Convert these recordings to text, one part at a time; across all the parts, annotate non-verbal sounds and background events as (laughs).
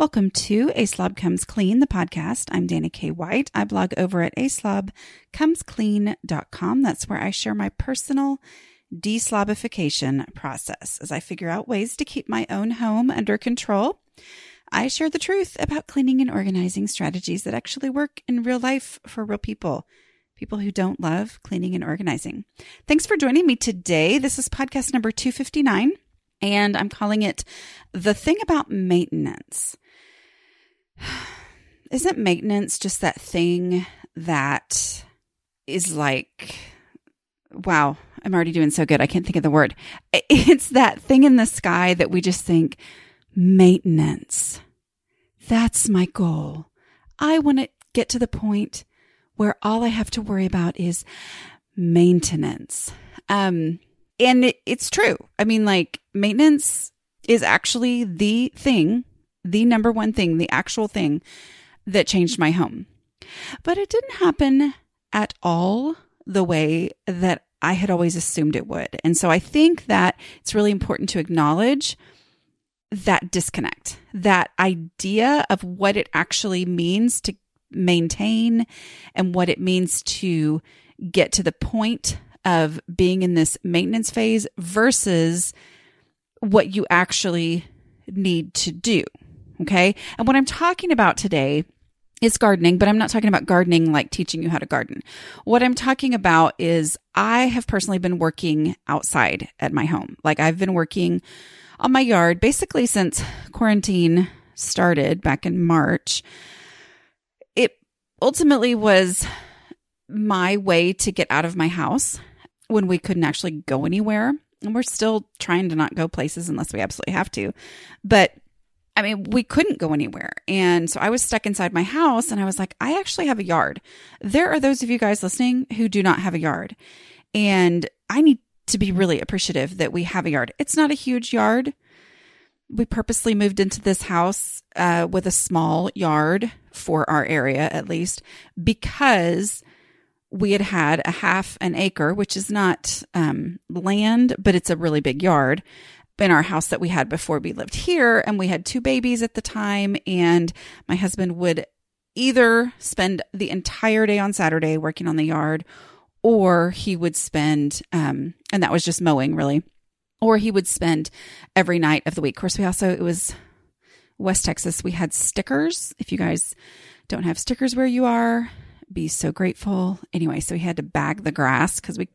Welcome to A Slob Comes Clean, the podcast. I'm Dana K. White. I blog over at aslobcomesclean.com. That's where I share my personal deslobification process as I figure out ways to keep my own home under control. I share the truth about cleaning and organizing strategies that actually work in real life for real people people who don't love cleaning and organizing. Thanks for joining me today. This is podcast number 259, and I'm calling it The Thing About Maintenance. Isn't maintenance just that thing that is like, wow, I'm already doing so good. I can't think of the word. (laughs) It's that thing in the sky that we just think, maintenance. That's my goal. I want to get to the point where all I have to worry about is maintenance. Um, and it, it's true. I mean, like maintenance is actually the thing, the number one thing, the actual thing that changed my home. But it didn't happen at all the way that I had always assumed it would. And so I think that it's really important to acknowledge that disconnect, that idea of what it actually means to maintain and what it means to get to the point of being in this maintenance phase versus what you actually need to do. Okay. And what I'm talking about today is gardening, but I'm not talking about gardening like teaching you how to garden. What I'm talking about is I have personally been working outside at my home. Like I've been working on my yard basically since quarantine started back in March. It ultimately was my way to get out of my house when we couldn't actually go anywhere. And we're still trying to not go places unless we absolutely have to. But I mean, we couldn't go anywhere. And so I was stuck inside my house and I was like, I actually have a yard. There are those of you guys listening who do not have a yard. And I need to be really appreciative that we have a yard. It's not a huge yard. We purposely moved into this house uh, with a small yard for our area, at least, because we had had a half an acre, which is not um, land, but it's a really big yard in our house that we had before we lived here. And we had two babies at the time. And my husband would either spend the entire day on Saturday working on the yard or he would spend, um, and that was just mowing really, or he would spend every night of the week. Of course, we also, it was West Texas. We had stickers. If you guys don't have stickers where you are, be so grateful. Anyway, so he had to bag the grass because we,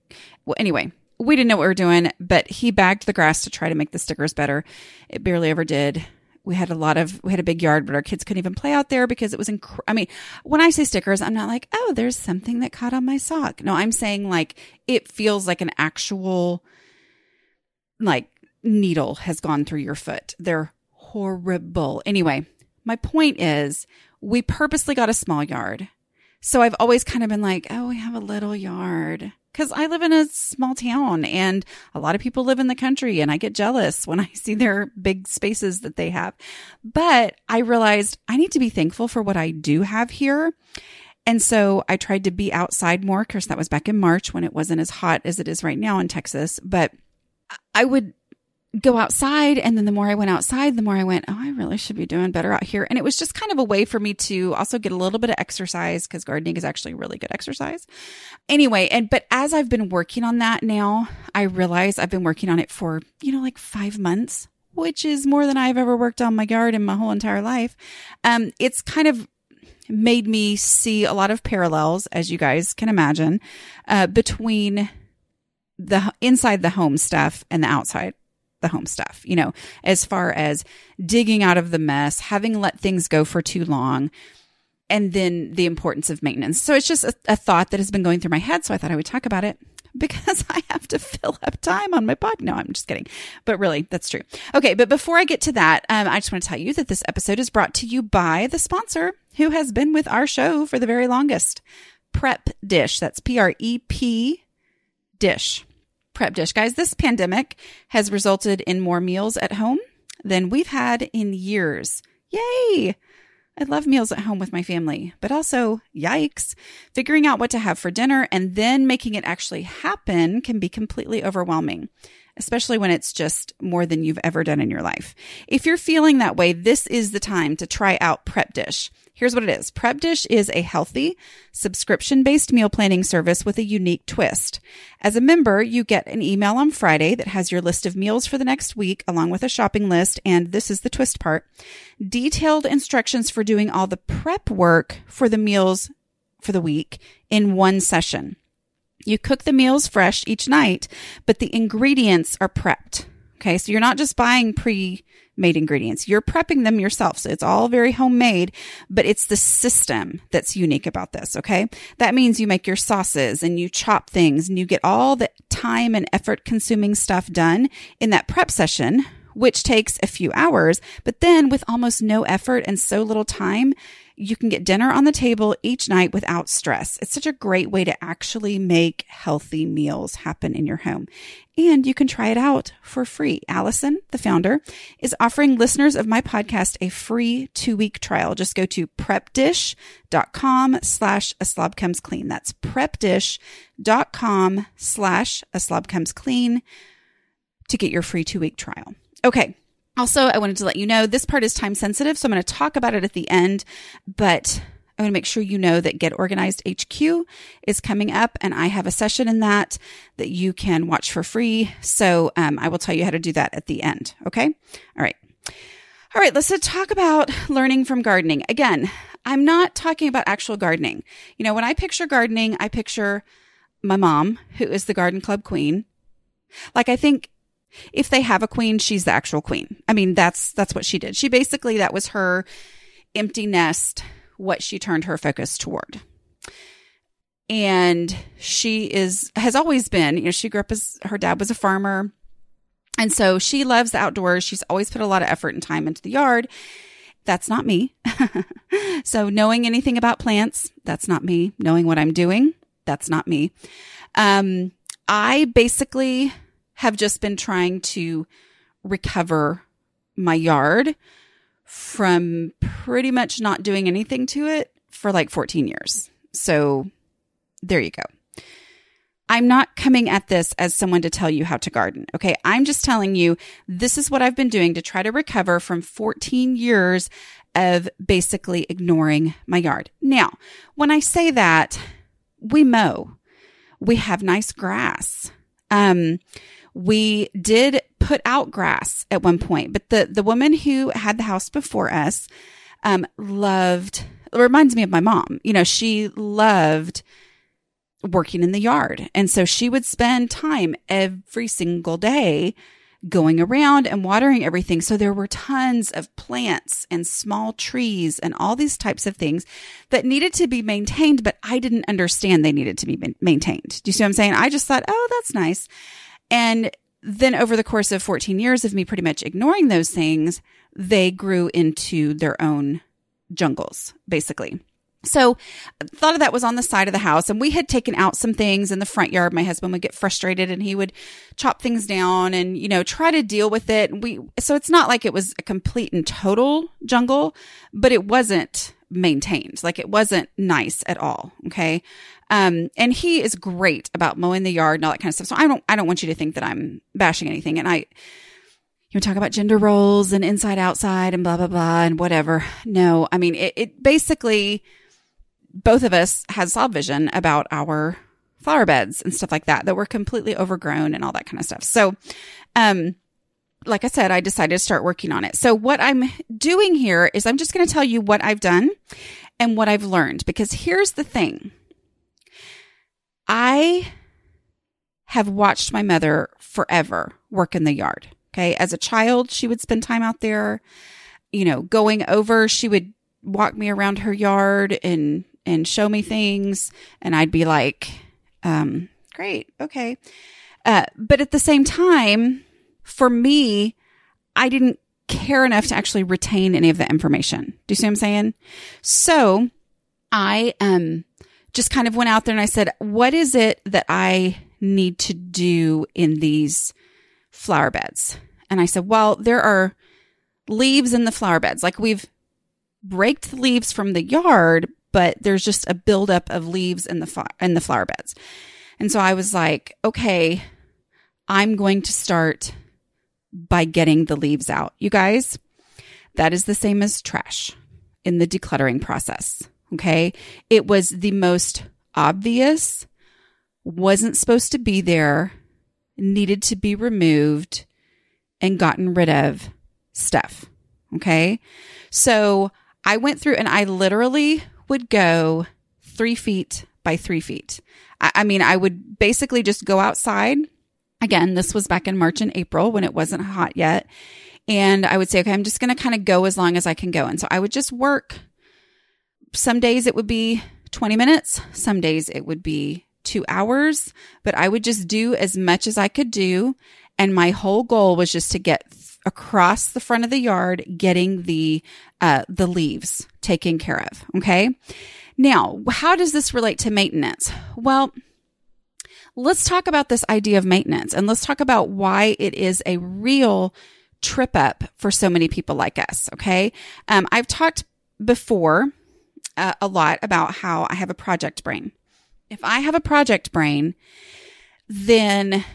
well, anyway, we didn't know what we were doing, but he bagged the grass to try to make the stickers better. It barely ever did. We had a lot of we had a big yard but our kids couldn't even play out there because it was inc- i mean when i say stickers i'm not like oh there's something that caught on my sock. No i'm saying like it feels like an actual like needle has gone through your foot. They're horrible. Anyway my point is we purposely got a small yard. So i've always kind of been like oh we have a little yard because I live in a small town and a lot of people live in the country and I get jealous when (laughs) I see their big spaces that they have. But I realized I need to be thankful for what I do have here. And so I tried to be outside more. Of course, that was back in March when it wasn't as hot as it is right now in Texas. But I would go outside. And then the more I went outside, the more I went, oh, I really should be doing better out here. And it was just kind of a way for me to also get a little bit of exercise because gardening is actually really good exercise. Anyway, and but as I've been working on that now, I realize I've been working on it for, you know, like five months, which is more than I've ever worked on my yard in my whole entire life. Um, it's kind of made me see a lot of parallels, as you guys can imagine, uh, between the inside the home stuff and the outside the home stuff, you know, as far as digging out of the mess, having let things go for too long, and then the importance of maintenance. So it's just a, a thought that has been going through my head. So I thought I would talk about it. (laughs) because I have to fill up time on my pod. No, I'm just kidding. But really, that's true. Okay. But before I get to that, um, I just want to tell you that this episode is brought to you by the sponsor who has been with our show for the very longest Prep Dish. That's P R E P Dish. Prep Dish. Guys, this pandemic has resulted in more meals at home than we've had in years. Yay! I love meals at home with my family, but also, yikes, figuring out what to have for dinner and then making it actually happen can be completely overwhelming, especially when it's just more than you've ever done in your life. If you're feeling that way, this is the time to try out Prep Dish. Here's what it is. Prep Dish is a healthy, subscription based meal planning service with a unique twist. As a member, you get an email on Friday that has your list of meals for the next week, along with a shopping list. And this is the twist part detailed instructions for doing all the prep work for the meals for the week in one session. You cook the meals fresh each night, but the ingredients are prepped. Okay. So you're not just buying pre made ingredients. You're prepping them yourself. So it's all very homemade, but it's the system that's unique about this. Okay. That means you make your sauces and you chop things and you get all the time and effort consuming stuff done in that prep session, which takes a few hours, but then with almost no effort and so little time, you can get dinner on the table each night without stress. It's such a great way to actually make healthy meals happen in your home. And you can try it out for free. Allison, the founder, is offering listeners of my podcast a free two week trial. Just go to prepdish.com slash a slob comes clean. That's prepdish.com slash a slob comes clean to get your free two week trial. Okay. Also, I wanted to let you know this part is time sensitive, so I'm going to talk about it at the end, but I want to make sure you know that Get Organized HQ is coming up and I have a session in that that you can watch for free. So um, I will tell you how to do that at the end. Okay. All right. All right. Let's talk about learning from gardening. Again, I'm not talking about actual gardening. You know, when I picture gardening, I picture my mom, who is the garden club queen. Like I think if they have a queen, she's the actual queen. I mean, that's, that's what she did. She basically, that was her empty nest, what she turned her focus toward. And she is, has always been, you know, she grew up as her dad was a farmer. And so she loves the outdoors. She's always put a lot of effort and time into the yard. That's not me. (laughs) so knowing anything about plants, that's not me. Knowing what I'm doing, that's not me. Um, I basically have just been trying to recover my yard from pretty much not doing anything to it for like 14 years. So there you go. I'm not coming at this as someone to tell you how to garden. Okay. I'm just telling you this is what I've been doing to try to recover from 14 years of basically ignoring my yard. Now, when I say that, we mow, we have nice grass. Um, we did put out grass at one point, but the, the woman who had the house before us, um, loved, reminds me of my mom. You know, she loved working in the yard. And so she would spend time every single day going around and watering everything. So there were tons of plants and small trees and all these types of things that needed to be maintained, but I didn't understand they needed to be maintained. Do you see what I'm saying? I just thought, oh, that's nice. And then over the course of 14 years of me pretty much ignoring those things, they grew into their own jungles, basically. So thought of that was on the side of the house and we had taken out some things in the front yard. My husband would get frustrated and he would chop things down and, you know, try to deal with it. And we, so it's not like it was a complete and total jungle, but it wasn't maintained. Like it wasn't nice at all. Okay. Um, and he is great about mowing the yard and all that kind of stuff. So I don't, I don't want you to think that I'm bashing anything. And I, you talk about gender roles and inside outside and blah, blah, blah and whatever. No, I mean, it, it basically, both of us had slob vision about our flower beds and stuff like that, that were completely overgrown and all that kind of stuff. So, um, like I said, I decided to start working on it. So what I'm doing here is I'm just going to tell you what I've done and what I've learned because here's the thing. I have watched my mother forever work in the yard. Okay. As a child, she would spend time out there, you know, going over, she would walk me around her yard and, and show me things. And I'd be like, um, Great. Okay. Uh, but at the same time, for me, I didn't care enough to actually retain any of the information. Do you see what I'm saying? So I um just kind of went out there and I said, what is it that I need to do in these flower beds? And I said, well, there are leaves in the flower beds. Like we've raked the leaves from the yard, but there's just a buildup of leaves in the in the flower beds. And so I was like, okay, I'm going to start by getting the leaves out. You guys, that is the same as trash in the decluttering process. Okay. It was the most obvious, wasn't supposed to be there, needed to be removed and gotten rid of stuff. Okay. So I went through and I literally would go three feet by three feet. I, mean, I would basically just go outside. Again, this was back in March and April when it wasn't hot yet. And I would say, okay, I'm just going to kind of go as long as I can go. And so I would just work. Some days it would be 20 minutes. Some days it would be two hours, but I would just do as much as I could do. And my whole goal was just to get across the front of the yard, getting the, uh, the leaves taken care of. Okay. Now, how does this relate to maintenance? Well, let's talk about this idea of maintenance and let's talk about why it is a real trip up for so many people like us. Okay. Um, I've talked before uh, a lot about how I have a project brain. If I have a project brain, then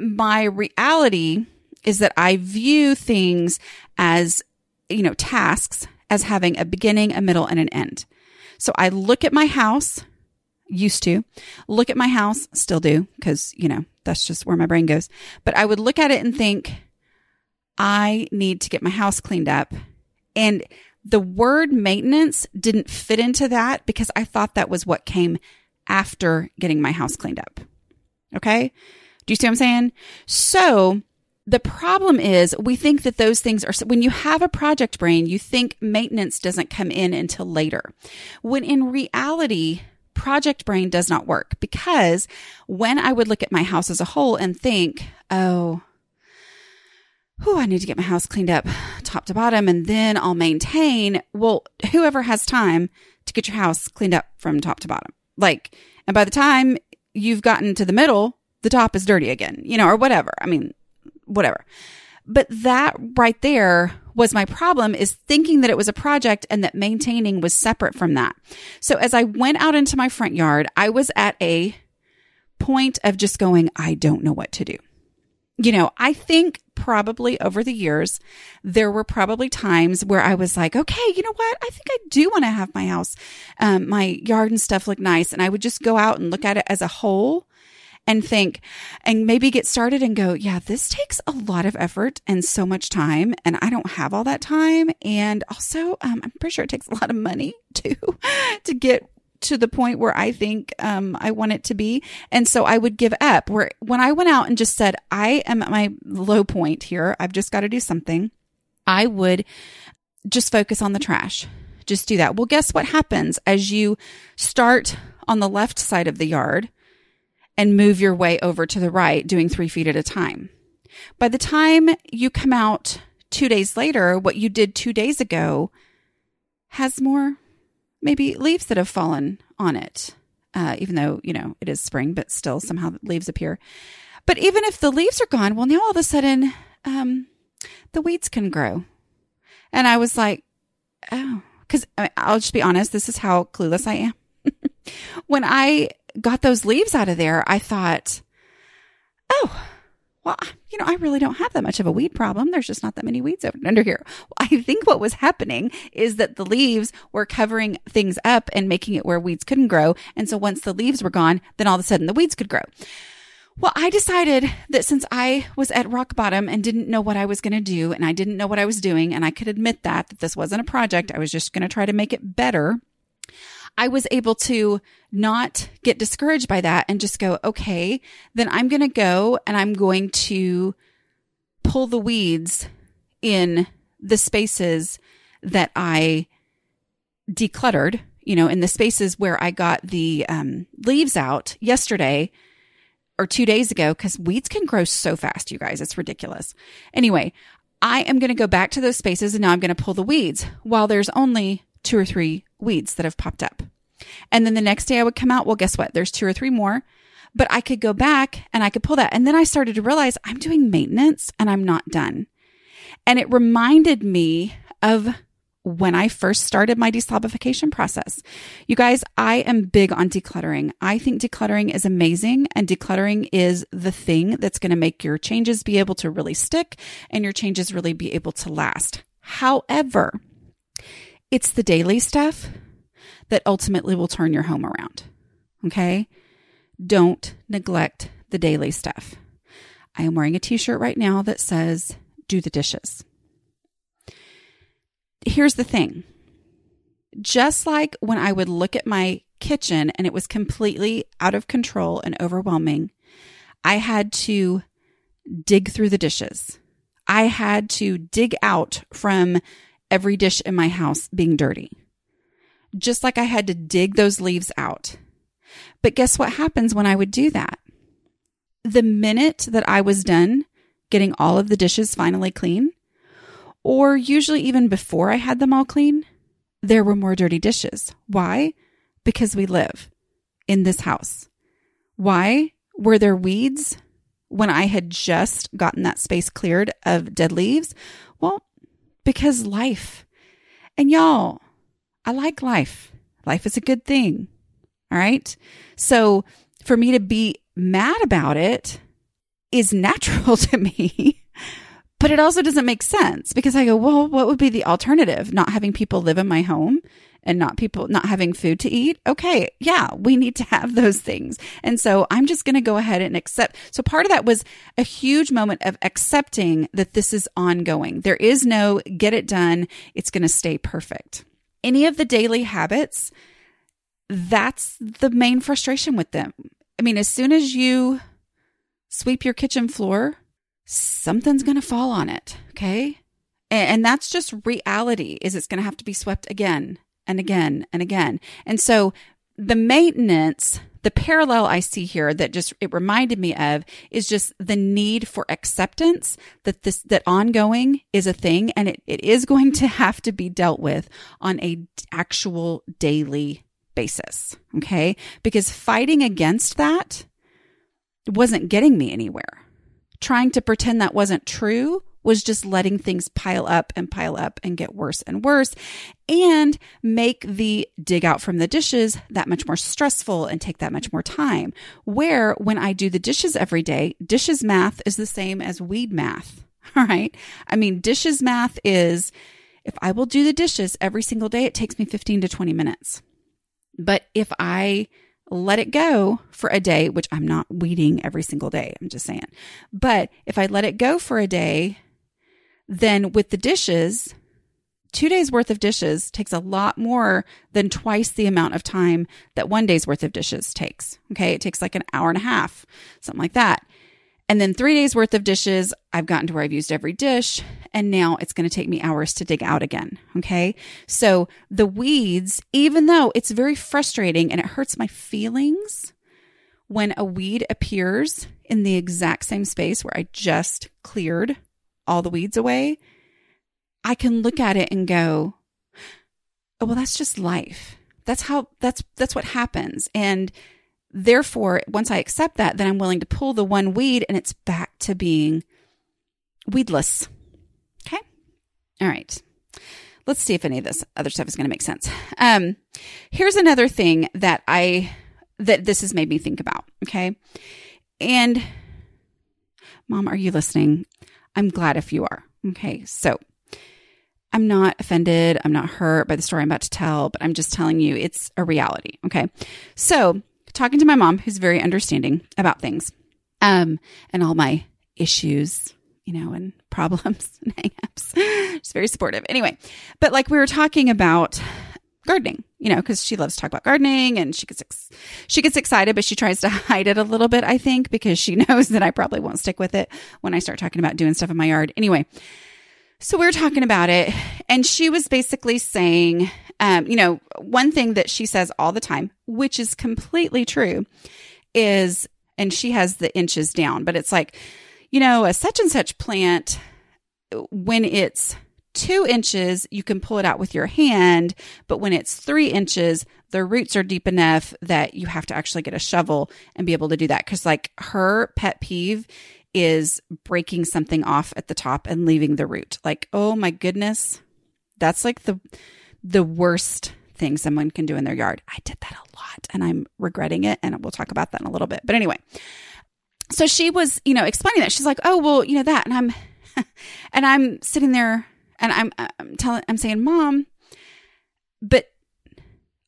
my reality is that I view things as, you know, tasks as having a beginning, a middle, and an end. So I look at my house, used to look at my house, still do, because, you know, that's just where my brain goes. But I would look at it and think, I need to get my house cleaned up. And the word maintenance didn't fit into that because I thought that was what came after getting my house cleaned up. Okay. Do you see what I'm saying? So the problem is we think that those things are, when you have a project brain, you think maintenance doesn't come in until later. When in reality, project brain does not work because when I would look at my house as a whole and think, oh, oh, I need to get my house cleaned up top to bottom and then I'll maintain. Well, whoever has time to get your house cleaned up from top to bottom. Like, and by the time you've gotten to the middle, the top is dirty again, you know, or whatever. I mean, whatever. But that right there was my problem is thinking that it was a project and that maintaining was separate from that. So as I went out into my front yard, I was at a point of just going, I don't know what to do. You know, I think probably over the years, there were probably times where I was like, okay, you know what? I think I do want to have my house, um, my yard and stuff look nice. And I would just go out and look at it as a whole and think and maybe get started and go, yeah, this takes a lot of effort and so much time. And I don't have all that time. And also, um, I'm pretty sure it takes a lot of money (laughs) to, to get to the point where I think um, I want it to be. And so I would give up. Where when I went out and just said, I am at my low point here, I've just got to do something, I would just focus on the trash. Just do that. Well, guess what happens as you start on the left side of the yard? And move your way over to the right, doing three feet at a time. By the time you come out two days later, what you did two days ago has more maybe leaves that have fallen on it. Uh, even though, you know, it is spring, but still somehow leaves appear. But even if the leaves are gone, well, now all of a sudden, um, the weeds can grow. And I was like, oh, cause I mean, I'll just be honest. This is how clueless I am. (laughs) when I got those leaves out of there, I thought, oh, well, you know, I really don't have that much of a weed problem. There's just not that many weeds under here. I think what was happening is that the leaves were covering things up and making it where weeds couldn't grow. And so once the leaves were gone, then all of a sudden the weeds could grow. Well, I decided that since I was at rock bottom and didn't know what I was going to do and I didn't know what I was doing and I could admit that, that this wasn't a project, I was just going to try to make it better. I was able to not get discouraged by that and just go, okay, then I'm going to go and I'm going to pull the weeds in the spaces that I decluttered, you know, in the spaces where I got the um, leaves out yesterday. or two days ago, because weeds can grow so fast, you guys. It's ridiculous. Anyway, I am going to go back to those spaces and now I'm going to pull the weeds while there's only two or three weeds that have popped up. And then the next day I would come out. Well, guess what? There's two or three more, but I could go back and I could pull that. And then I started to realize I'm doing maintenance and I'm not done. And it reminded me of when I first started my deslobification process. You guys, I am big on decluttering. I think decluttering is amazing and decluttering is the thing that's going to make your changes be able to really stick and your changes really be able to last. However, it's the daily stuff that ultimately will turn your home around. Okay. Don't neglect the daily stuff. I am wearing a t shirt right now that says, do the dishes. Here's the thing just like when I would look at my kitchen and it was completely out of control and overwhelming, I had to dig through the dishes. I had to dig out from every dish in my house being dirty. Just like I had to dig those leaves out. But guess what happens when I would do that? The minute that I was done getting all of the dishes finally clean, or usually even before I had them all clean, there were more dirty dishes. Why? Because we live in this house. Why? Were there weeds when I had just gotten that space cleared of dead leaves? Well, because life. And y'all, I like life. Life is a good thing. All right. So for me to be mad about it is natural (laughs) to me. But it also doesn't make sense because I go, well, what would be the alternative? Not having people live in my home and not people not having food to eat. Okay. Yeah, we need to have those things. And so I'm just going to go ahead and accept. So part of that was a huge moment of accepting that this is ongoing. There is no get it done. It's going to stay perfect. Any of the daily habits, that's the main frustration with them. I mean, as soon as you sweep your kitchen floor, something's going to fall on it. Okay. And, that's just reality is it's going to have to be swept again and again and again. And so the maintenance, the parallel I see here that just it reminded me of is just the need for acceptance that this that ongoing is a thing and it, it is going to have to be dealt with on a actual daily basis. Okay. Because fighting against that wasn't getting me anywhere trying to pretend that wasn't true was just letting things pile up and pile up and get worse and worse and make the dig out from the dishes that much more stressful and take that much more time. Where when I do the dishes every day, dishes math is the same as weed math. (laughs) All right. I mean, dishes math is if I will do the dishes every single day, it takes me 15 to 20 minutes. But if I let it go for a day, which I'm not weeding every single day. I'm just saying. But if I let it go for a day, then with the dishes, two days worth of dishes takes a lot more than twice the amount of time that one day's worth of dishes takes. Okay. It takes like an hour and a half, something like that. And then three days worth of dishes, I've gotten to where I've used every dish. And now it's going to take me hours to dig out again. Okay. So the weeds, even though it's very frustrating and it hurts my feelings when a weed appears in the exact same space where I just cleared all the weeds away, I can look at it and go, oh, well, that's just life. That's how, that's, that's what happens. And Therefore, once I accept that, then I'm willing to pull the one weed and it's back to being weedless. Okay. All right. Let's see if any of this other stuff is going to make sense. Um, here's another thing that I, that this has made me think about. Okay. And mom, are you listening? I'm glad if you are. Okay. So I'm not offended. I'm not hurt by the story I'm about to tell, but I'm just telling you it's a reality. Okay. So talking to my mom, who's very understanding about things, um, and all my issues, you know, and (laughs) problems and hangups. She's very supportive. Anyway, but like we were talking about gardening, you know, because she loves to talk about gardening and she gets ex- she gets excited, but she tries to (laughs) hide it a little bit. I think because she (laughs) knows that I probably won't stick with it when I start talking about doing stuff in my yard. Anyway, so we were talking about it, and she was basically saying, um, you know, one thing that she says all the time, which is completely true, is and she has the inches down, but it's like, you know, a such and such plant, when it's two inches, you can pull it out with your hand. But when it's three inches, the roots are deep enough that you have to actually get a shovel and be able to do that. Cause like her pet peeve is breaking something off at the top and leaving the root. Like, oh my goodness. That's like the, the worst thing someone can do in their yard. I did that a lot and I'm regretting it. And we'll talk about that in a little bit. But anyway, so she was, you know, explaining that. She's like, oh, well, you know, that. And I'm, (laughs) and I'm sitting there and I'm, uh, I'm telling, I'm saying, mom, but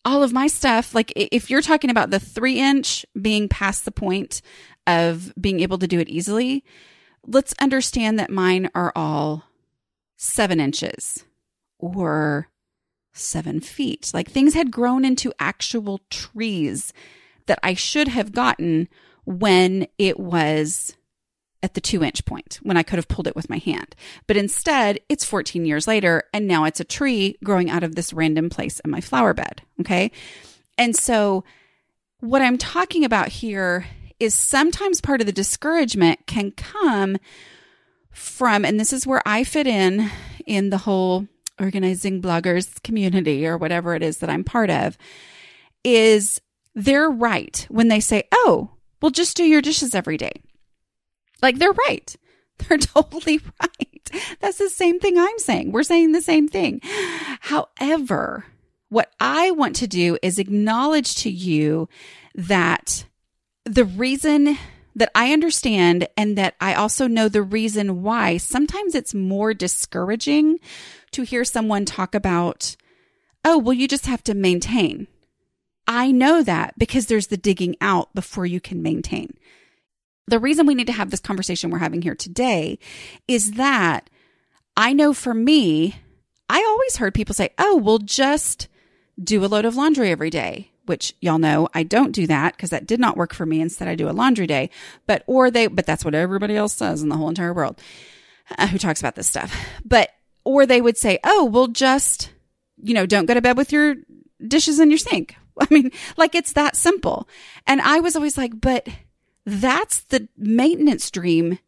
all of my stuff, like if you're talking about the three inch being past the point of being able to do it easily, let's understand that mine are all seven inches or seven feet. Like things had grown into actual trees that I should have gotten when it was at the two inch point when I could have pulled it with my hand. But instead, it's 14 years later and now it's a tree growing out of this random place in my flower bed. Okay. And so what I'm talking about here is sometimes part of the discouragement can come from, and this is where I fit in in the whole organizing bloggers community or whatever it is that I'm part of, is they're right when they say, oh, well, just do your dishes every day. Like they're right. (laughs) They're totally right. That's the same thing I'm saying. We're saying the same thing. However, what I want to do is acknowledge to you that the reason that I understand and that I also know the reason why sometimes it's more discouraging to hear someone talk about, oh, well, you just have to maintain. I know that because there's the digging out before you can maintain the reason we need to have this conversation we're having here today is that I know for me, I always heard people say, oh, we'll just do a load of laundry every day, which y'all know I don't do that because that did not work for me. Instead, I do a laundry day. But, or they, but that's what everybody else says in the whole entire world uh, who talks about this stuff. But, or they would say, oh, we'll just, you know, don't go to bed with your dishes in your sink. (laughs) I mean, like it's that simple. And I was always like, but that's the maintenance dream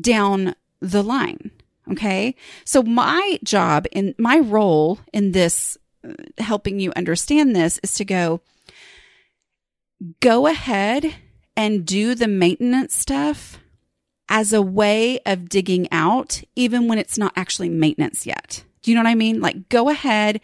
down the line. Okay. So my job in my role in this, uh, helping you understand this is to go, go ahead and do the maintenance stuff as a way of digging out, even when it's not actually maintenance yet. Do you know what I mean? Like go ahead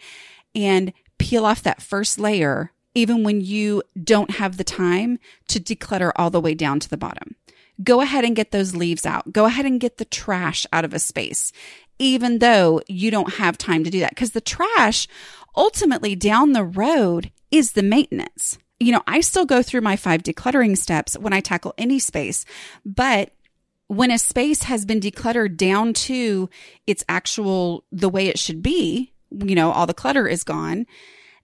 and peel off that first layer even when you don't have the time to declutter all the way down to the bottom. Go ahead and get those leaves out. Go ahead and get the trash out of a space, even though you don't have time to do that. Because the trash ultimately down the road is the maintenance. You know, I still go through my five decluttering steps when I tackle any space, but when a space has been decluttered down to its actual, the way it should be, you know, all the clutter is gone,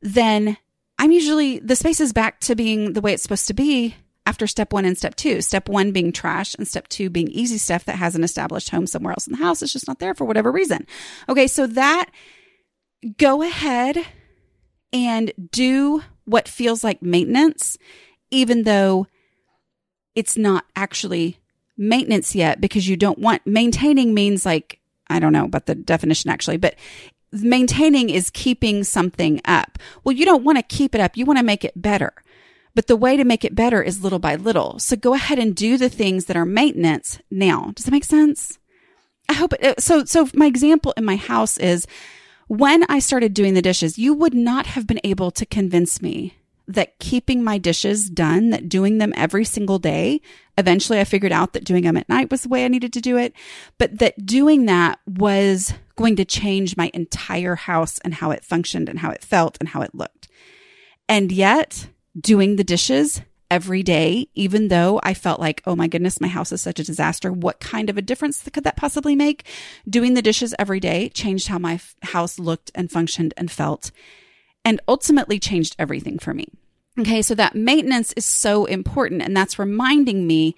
then I'm usually the space is back to being the way it's supposed to be after step one and step two. Step one being trash and step two being easy stuff that has an established home somewhere else in the house. It's just not there for whatever reason. Okay. So that go ahead and do what feels like maintenance, even though it's not actually maintenance yet because you don't want maintaining means like, I don't know about the definition actually, but maintaining is keeping something up. Well, you don't want to keep it up. You want to make it better. But the way to make it better is little by little. So go ahead and do the things that are maintenance now. Does that make sense? I hope it, so. So my example in my house is when I started doing the dishes, you would not have been able to convince me that keeping my dishes done, that doing them every single day, eventually I figured out that doing them at night was the way I needed to do it, but that doing that was going to change my entire house and how it functioned and how it felt and how it looked. And yet, doing the dishes every day, even though I felt like, oh my goodness, my house is such a disaster. What kind of a difference could that possibly make? Doing the dishes every day changed how my house looked and functioned and felt and ultimately changed everything for me. Okay, so that maintenance is so important. And that's reminding me,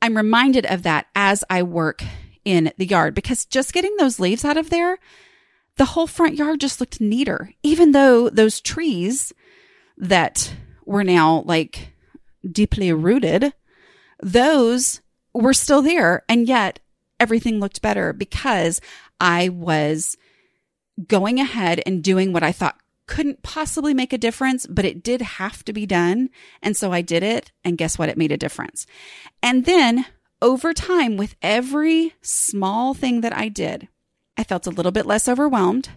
I'm reminded of that as I work in the yard because just getting those leaves out of there, the whole front yard just looked neater, even though those trees that were now like deeply rooted those were still there. And yet everything looked better because I was going ahead and doing what I thought couldn't possibly make a difference, but it did have to be done. And so I did it. And guess what? It made a difference. And then over time, with every small thing that I did, I felt a little bit less overwhelmed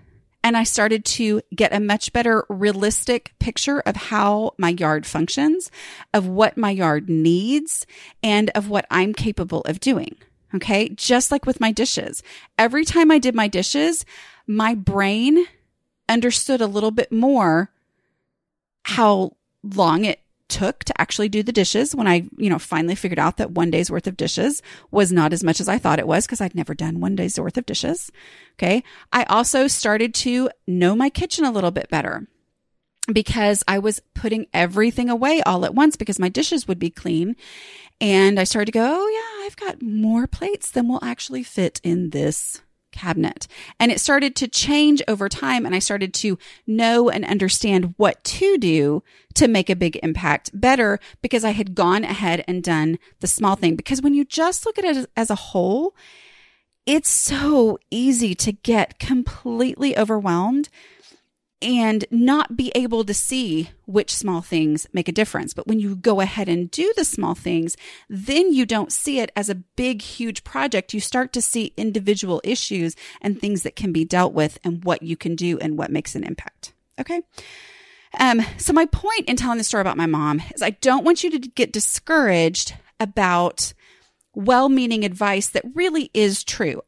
and I started to get a much better realistic picture of how my yard functions, of what my yard needs, and of what I'm capable of doing. Okay. Just like with my dishes. Every time I did my dishes, my brain understood a little bit more how long it took to actually do the dishes when I, you know, finally figured out that one day's worth of dishes was not as much as I thought it was because I'd never done one day's worth of dishes. Okay. I also started to know my kitchen a little bit better because I was putting everything away all at once because my dishes would be clean. And I started to go, oh yeah, I've got more plates than will actually fit in this cabinet. And it started to change over time. And I started to know and understand what to do to make a big impact better because I had gone ahead and done the small thing. Because when you just look at it as a whole, it's so easy to get completely overwhelmed and not be able to see which small things make a difference. But when you go ahead and do the small things, then you don't see it as a big, huge project. You start to see individual issues and things that can be dealt with and what you can do and what makes an impact. Okay. Um, so my point in telling the story about my mom is I don't want you to get discouraged about well-meaning advice that really is true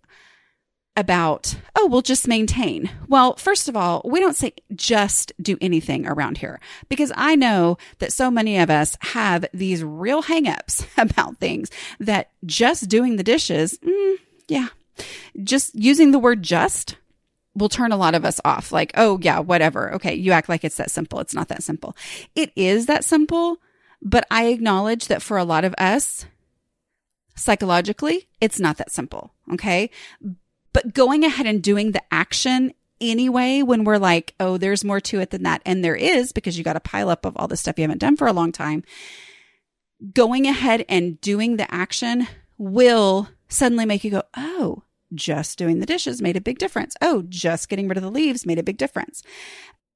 about, oh, we'll just maintain. Well, first of all, we don't say just do anything around here because I know that so many of us have these real hangups (laughs) about things that just doing the dishes, mm, yeah, just using the word just will turn a lot of us off. Like, oh, yeah, whatever. Okay, you act like it's that simple. It's not that simple. It is that simple, but I acknowledge that for a lot of us, psychologically, it's not that simple. Okay. But going ahead and doing the action anyway, when we're like, oh, there's more to it than that. And there is because you got a pile up of all the stuff you haven't done for a long time. Going ahead and doing the action will suddenly make you go, oh, just doing the dishes made a big difference. Oh, just getting rid of the leaves made a big difference.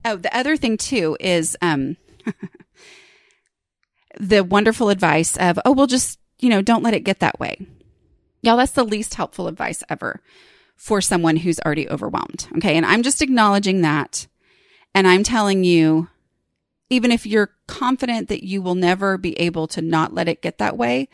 Oh, the other thing too is, um, (laughs) the wonderful advice of, oh, well, just, you know, don't let it get that way. Y'all, that's the least helpful advice ever for someone who's already overwhelmed. Okay. And I'm just acknowledging that. And I'm telling you, even if you're confident that you will never be able to not let it get that way,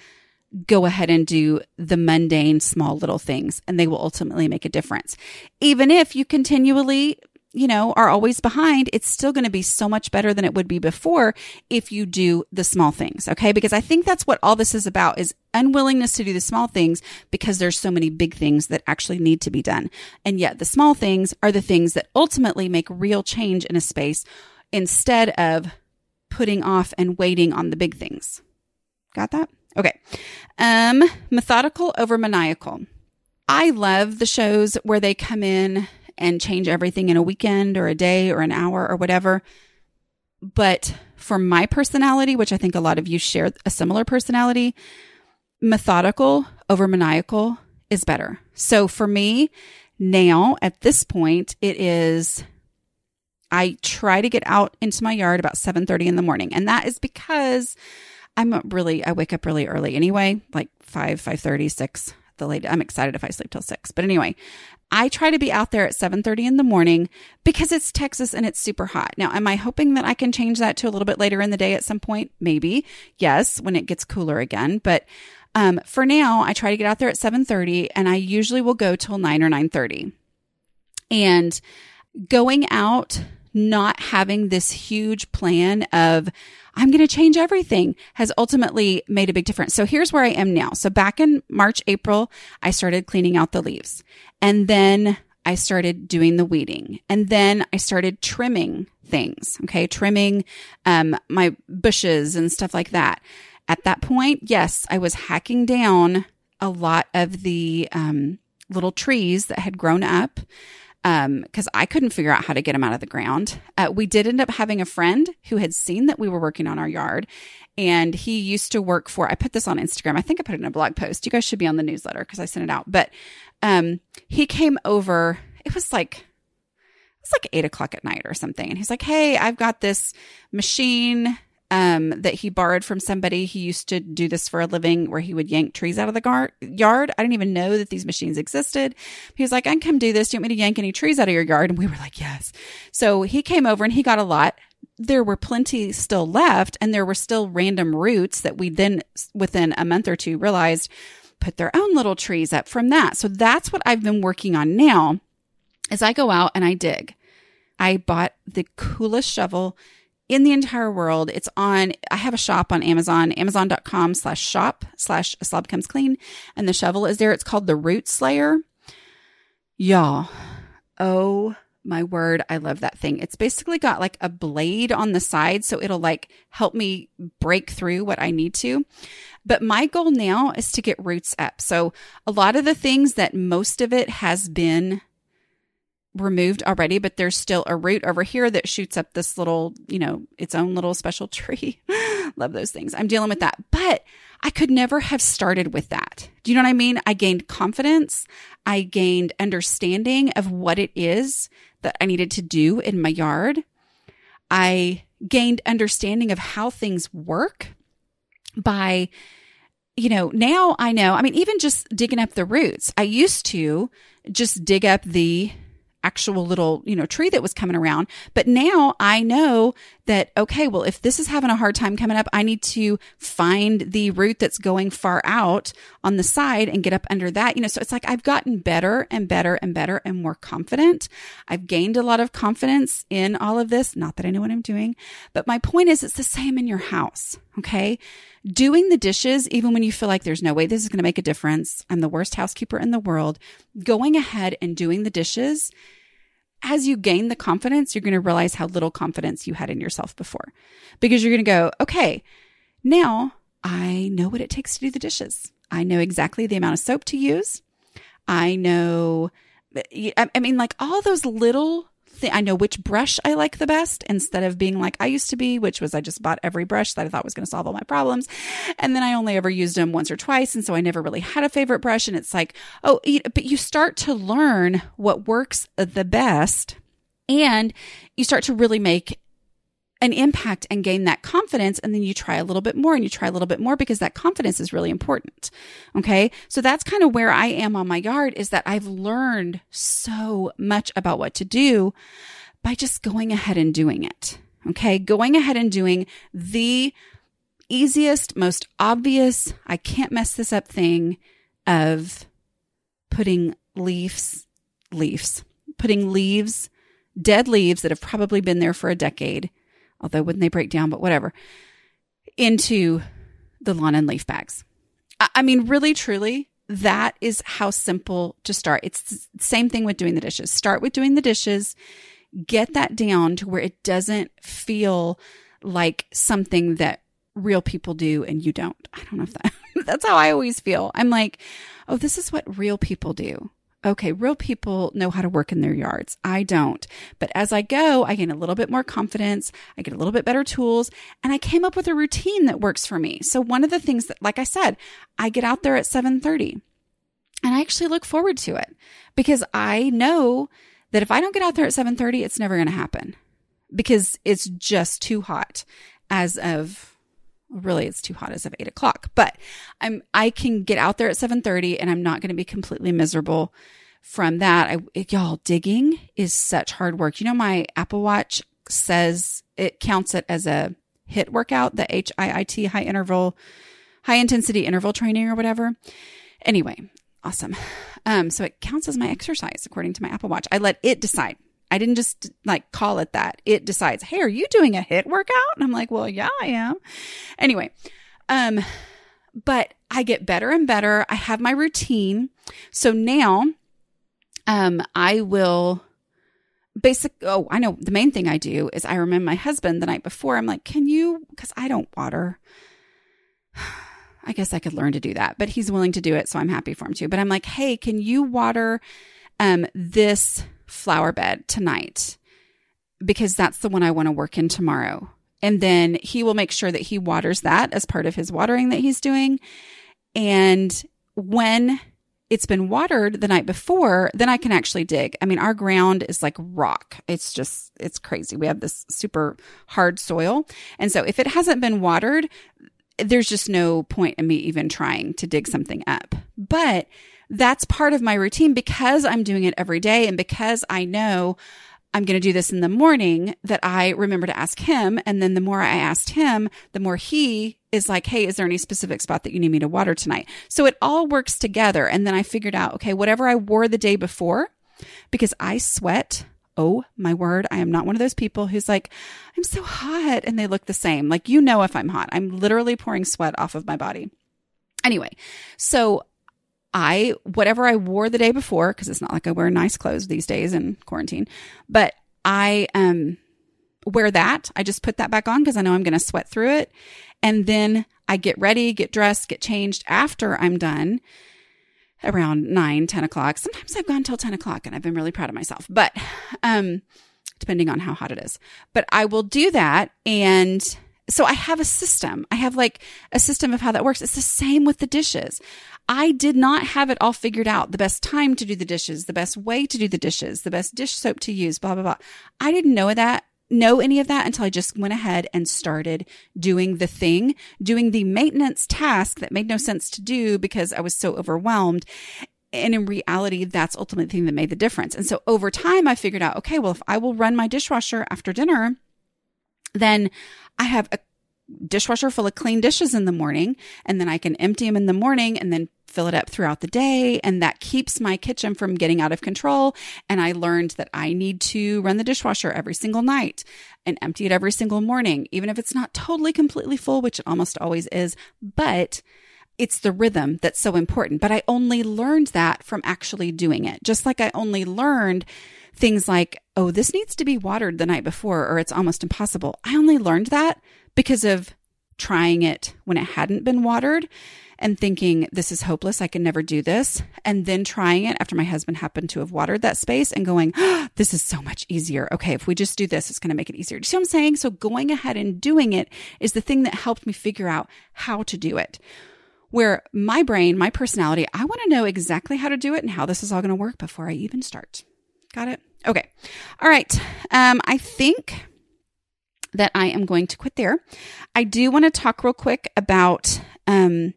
go ahead and do the mundane small little things and they will ultimately make a difference. Even if you continually you know, are always behind, it's still going to be so much better than it would be before if you do the small things. Okay. Because I think that's what all this is about is unwillingness to do the small things because there's so many big things that actually need to be done. And yet the small things are the things that ultimately make real change in a space instead of putting off and waiting on the big things. Got that? Okay. Um, methodical over maniacal. I love the shows where they come in and change everything in a weekend or a day or an hour or whatever. But for my personality, which I think a lot of you share a similar personality, methodical over maniacal is better. So for me, now at this point, it is I try to get out into my yard about 7:30 in the morning. And that is because I'm really I wake up really early anyway, like 5, 5:30, 6 the late I'm excited if I sleep till 6. But anyway, I try to be out there at 7:30 in the morning because it's Texas and it's super hot. Now, am I hoping that I can change that to a little bit later in the day at some point? Maybe. Yes, when it gets cooler again, but um, for now, I try to get out there at 7:30 and I usually will go till 9 or 9:30. And going out not having this huge plan of I'm going to change everything has ultimately made a big difference. So here's where I am now. So back in March, April, I started cleaning out the leaves and then I started doing the weeding and then I started trimming things. Okay. Trimming, um, my bushes and stuff like that. At that point, yes, I was hacking down a lot of the, um, little trees that had grown up. Because um, I couldn't figure out how to get them out of the ground. Uh, we did end up having a friend who had seen that we were working on our yard, and he used to work for. I put this on Instagram. I think I put it in a blog post. You guys should be on the newsletter because I sent it out. But um, he came over. It was like it was like eight o'clock at night or something, and he's like, "Hey, I've got this machine um, that he borrowed from somebody. He used to do this for a living where he would yank trees out of the gar- yard. I didn't even know that these machines existed. He was like, I can come do this. Do you want me to yank any trees out of your yard? And we were like, yes. So he came over and he got a lot. There were plenty still left and there were still random roots that we then within a month or two realized put their own little trees up from that. So that's what I've been working on now as I go out and I dig. I bought the coolest shovel in the entire world. It's on, I have a shop on Amazon, amazon.com slash shop slash slob comes clean. And the shovel is there. It's called the Root Slayer. Y'all, oh my word, I love that thing. It's basically got like a blade on the side, so it'll like help me break through what I need to. But my goal now is to get roots up. So a lot of the things that most of it has been removed already, but there's still a root over here that shoots up this little, you know, its own little special (laughs) tree. Love those things. I'm dealing with that. But I could never have started with that. Do you know what I mean? I gained confidence. I gained understanding of what it is that I needed to do in my yard. I gained understanding of how things work by you know, now I know. I mean, even just digging up the roots. I used to just dig up the actual little, you know, tree that was coming around. But now I know that, okay, well, if this is having a hard time coming up, I need to find the root that's going far out on the side and get up under that. You know, so it's like I've gotten better and better and better and more confident. I've gained a lot of confidence in all of this. Not that I know what I'm doing, but my point is it's the same in your house. Okay. Doing the dishes, even when you feel like there's no way this is going to make a difference. I'm the worst housekeeper in the world. Going ahead and doing the dishes as you gain the confidence, you're going to realize how little confidence you had in yourself before because you're going to go, okay, now I know what it takes to do the dishes. I know exactly the amount of soap to use. I know, I mean, like all those little I know which brush I like the best instead of being like I used to be, which was I just bought every brush that I thought was going to solve all my problems. And then I only ever used them once or twice. And so I never really had a favorite brush. And it's like, oh, but you start to learn what works the best and you start to really make an impact and gain that confidence. And then you try a little bit more and you try a little bit more because that confidence is really important. Okay. So that's kind of where I am on my yard is that I've learned so much about what to do by just going ahead and doing it. Okay. Going ahead and doing the easiest, most obvious, I can't mess this up thing of putting leaves, leaves, putting leaves, dead leaves that have probably been there for a decade although wouldn't they break down, but whatever, into the lawn and leaf bags. I mean, really, truly, that is how simple to start. It's the same thing with doing the dishes. Start with doing the dishes, get that down to where it doesn't feel like something that real people do and you don't. I don't know if that, (laughs) that's how I always feel. I'm like, oh, this is what real people do okay, real people know how to work in their yards. I don't. But as I go, I gain a little bit more confidence. I get a little bit better tools and I came up with a routine that works for me. So one of the things that, like I said, I get out there at 730 and I actually look forward to it because I know that if I don't get out there at 730, it's never going to happen because it's just too hot as of really it's too hot as of eight o'clock. But i'm i can get out there at 7.30 and i'm not going to be completely miserable from that. I, y'all digging is such hard work. You know my apple watch says it counts it as a HIIT workout the h-i-i-t high interval high intensity interval training or whatever. Anyway awesome. Um so it counts as my exercise according to my apple watch. I let it decide I didn't just like call it that. It decides, hey, are you doing a HIIT workout? And I'm like, well, yeah, I am. Anyway, um, but I get better and better. I have my routine. So now, um, I will basic. Oh, I know the main thing I do is I remember my husband the night before. I'm like, can you, cause I don't water. (sighs) I guess I could learn to do that, but he's willing to do it. So I'm happy for him too. But I'm like, hey, can you water, um, this flower bed tonight because that's the one I want to work in tomorrow. And then he will make sure that he waters that as part of his watering that he's doing. And when it's been watered the night before, then I can actually dig. I mean, our ground is like rock. It's just, it's crazy. We have this super hard soil. And so if it hasn't been watered, there's just no point in me even trying to dig something up. But that's part of my routine because I'm doing it every day and because I know I'm going to do this in the morning that I remember to ask him. And then the more I asked him, the more he is like, Hey, is there any specific spot that you need me to water tonight? So it all works together. And then I figured out, okay, whatever I wore the day before, because I sweat. Oh my word. I am not one of those people who's like, I'm so hot and they look the same. Like, you know, if I'm hot, I'm literally pouring sweat off of my body. Anyway, so I, whatever I wore the day before, because it's not like I wear nice clothes these days in quarantine, but I, um, wear that. I just put that back on because I know I'm going to sweat through it. And then I get ready, get dressed, get changed after I'm done around nine, 10 o'clock. Sometimes I've gone till 10 o'clock and I've been really proud of myself, but, um, depending on how hot it is, but I will do that. And so I have a system. I have like a system of how that works. It's the same with the dishes. I did not have it all figured out. The best time to do the dishes, the best way to do the dishes, the best dish soap to use, blah, blah, blah. I didn't know that, know any of that until I just went ahead and started doing the thing, doing the maintenance task that made no sense to do because I was so overwhelmed. And in reality, that's ultimately the thing that made the difference. And so over time, I figured out, okay, well, if I will run my dishwasher after dinner, then I have a dishwasher full of clean dishes in the morning and then I can empty them in the morning and then fill it up throughout the day. And that keeps my kitchen from getting out of control. And I learned that I need to run the dishwasher every single night and empty it every single morning, even if it's not totally completely full, which it almost always is. But it's the rhythm that's so important. But I only learned that from actually doing it. Just like I only learned things like, oh, this needs to be watered the night before, or it's almost impossible. I only learned that because of trying it when it hadn't been watered and thinking this is hopeless. I can never do this. And then trying it after my husband happened to have watered that space and going, oh, this is so much easier. Okay. If we just do this, it's going to make it easier. Do you see what I'm saying? So going ahead and doing it is the thing that helped me figure out how to do it. Where my brain, my personality, I want to know exactly how to do it and how this is all going to work before I even start. Got it? Okay. All right. Um, I think that I am going to quit there. I do want to talk real quick about um,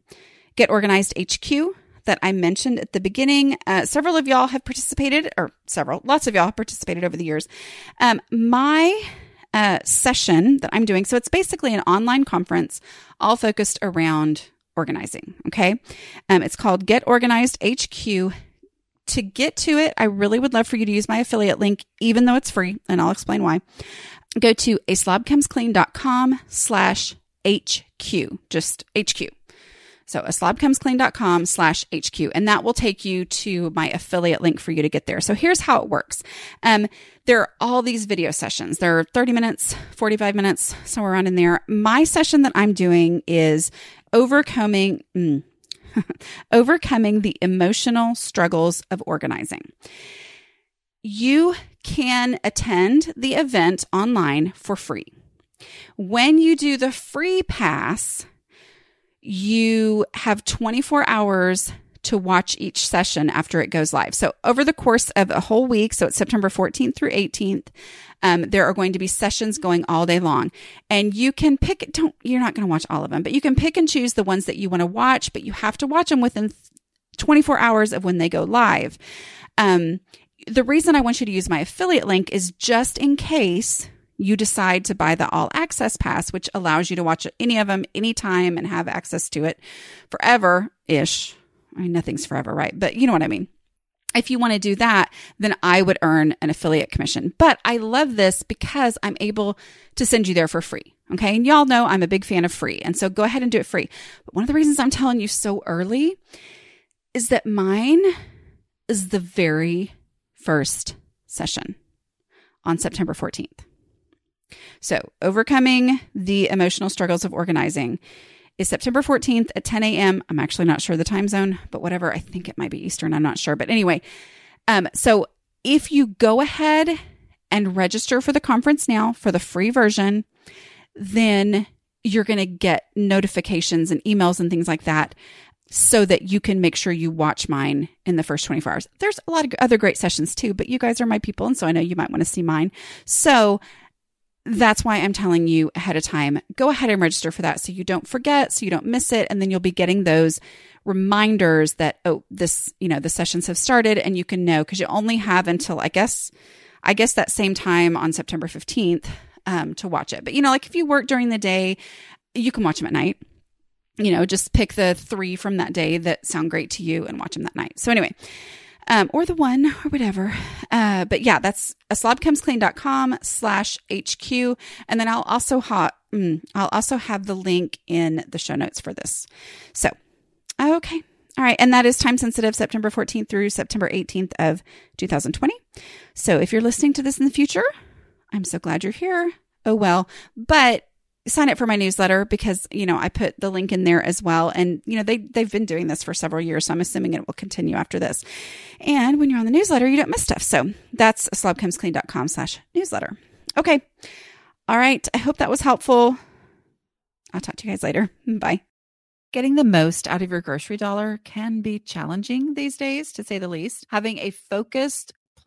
Get Organized HQ that I mentioned at the beginning. Uh, several of y'all have participated, or several, lots of y'all have participated over the years. Um, my uh, session that I'm doing, so it's basically an online conference all focused around organizing. Okay. Um, it's called Get Organized HQ. To get to it, I really would love for you to use my affiliate link, even though it's free, and I'll explain why. Go to a slobcomesclean.com slash HQ, just HQ. So a slobcomesclean.com slash HQ, and that will take you to my affiliate link for you to get there. So here's how it works. Um, there are all these video sessions. There are 30 minutes, 45 minutes, somewhere around in there. My session that I'm doing is overcoming, mm, (laughs) overcoming the emotional struggles of organizing. You can attend the event online for free. When you do the free pass, you have 24 hours to watch each session after it goes live. So over the course of a whole week, so it's September 14th through 18th, um, there are going to be sessions going all day long, and you can pick. Don't you're not going to watch all of them, but you can pick and choose the ones that you want to watch. But you have to watch them within 24 hours of when they go live. Um, the reason I want you to use my affiliate link is just in case you decide to buy the all access pass, which allows you to watch any of them anytime and have access to it forever ish. I mean, nothing's forever, right? But you know what I mean. If you want to do that, then I would earn an affiliate commission. But I love this because I'm able to send you there for free. Okay. And y'all know I'm a big fan of free. And so go ahead and do it free. But one of the reasons I'm telling you so early is that mine is the very first session on September 14th. So, overcoming the emotional struggles of organizing is September 14th at 10 a.m. I'm actually not sure the time zone, but whatever. I think it might be Eastern. I'm not sure. But anyway, um, so if you go ahead and register for the conference now for the free version, then you're going to get notifications and emails and things like that so that you can make sure you watch mine in the first 24 hours. There's a lot of other great sessions too, but you guys are my people. And so I know you might want to see mine. So that's why I'm telling you ahead of time, go ahead and register for that so you don't forget, so you don't miss it. And then you'll be getting those reminders that, oh, this, you know, the sessions have started and you can know because you only have until I guess, I guess that same time on September 15th um, to watch it. But, you know, like if you work during the day, you can watch them at night you know, just pick the three from that day that sound great to you and watch them that night. So anyway, um, or the one or whatever. Uh, but yeah, that's a slobcomesclean.com slash HQ. And then I'll also ha- mm, I'll also have the link in the show notes for this. So, okay. All right. And that is time sensitive September 14th through September 18th of 2020. So if you're listening to this in the future, I'm so glad you're here. Oh, well, but sign up for my newsletter because you know I put the link in there as well. And you know they they've been doing this for several years so I'm assuming it will continue after this. And when you're on the newsletter you don't miss stuff. So that's slobcomesclean.com slash newsletter. Okay. All right. I hope that was helpful. I'll talk to you guys later. Bye. Getting the most out of your grocery dollar can be challenging these days, to say the least. Having a focused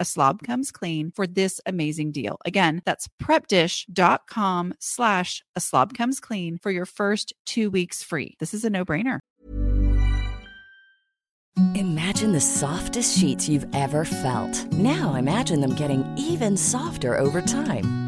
a slob comes clean for this amazing deal. Again, that's prepdish.com slash a slob comes clean for your first two weeks free. This is a no brainer. Imagine the softest sheets you've ever felt. Now imagine them getting even softer over time.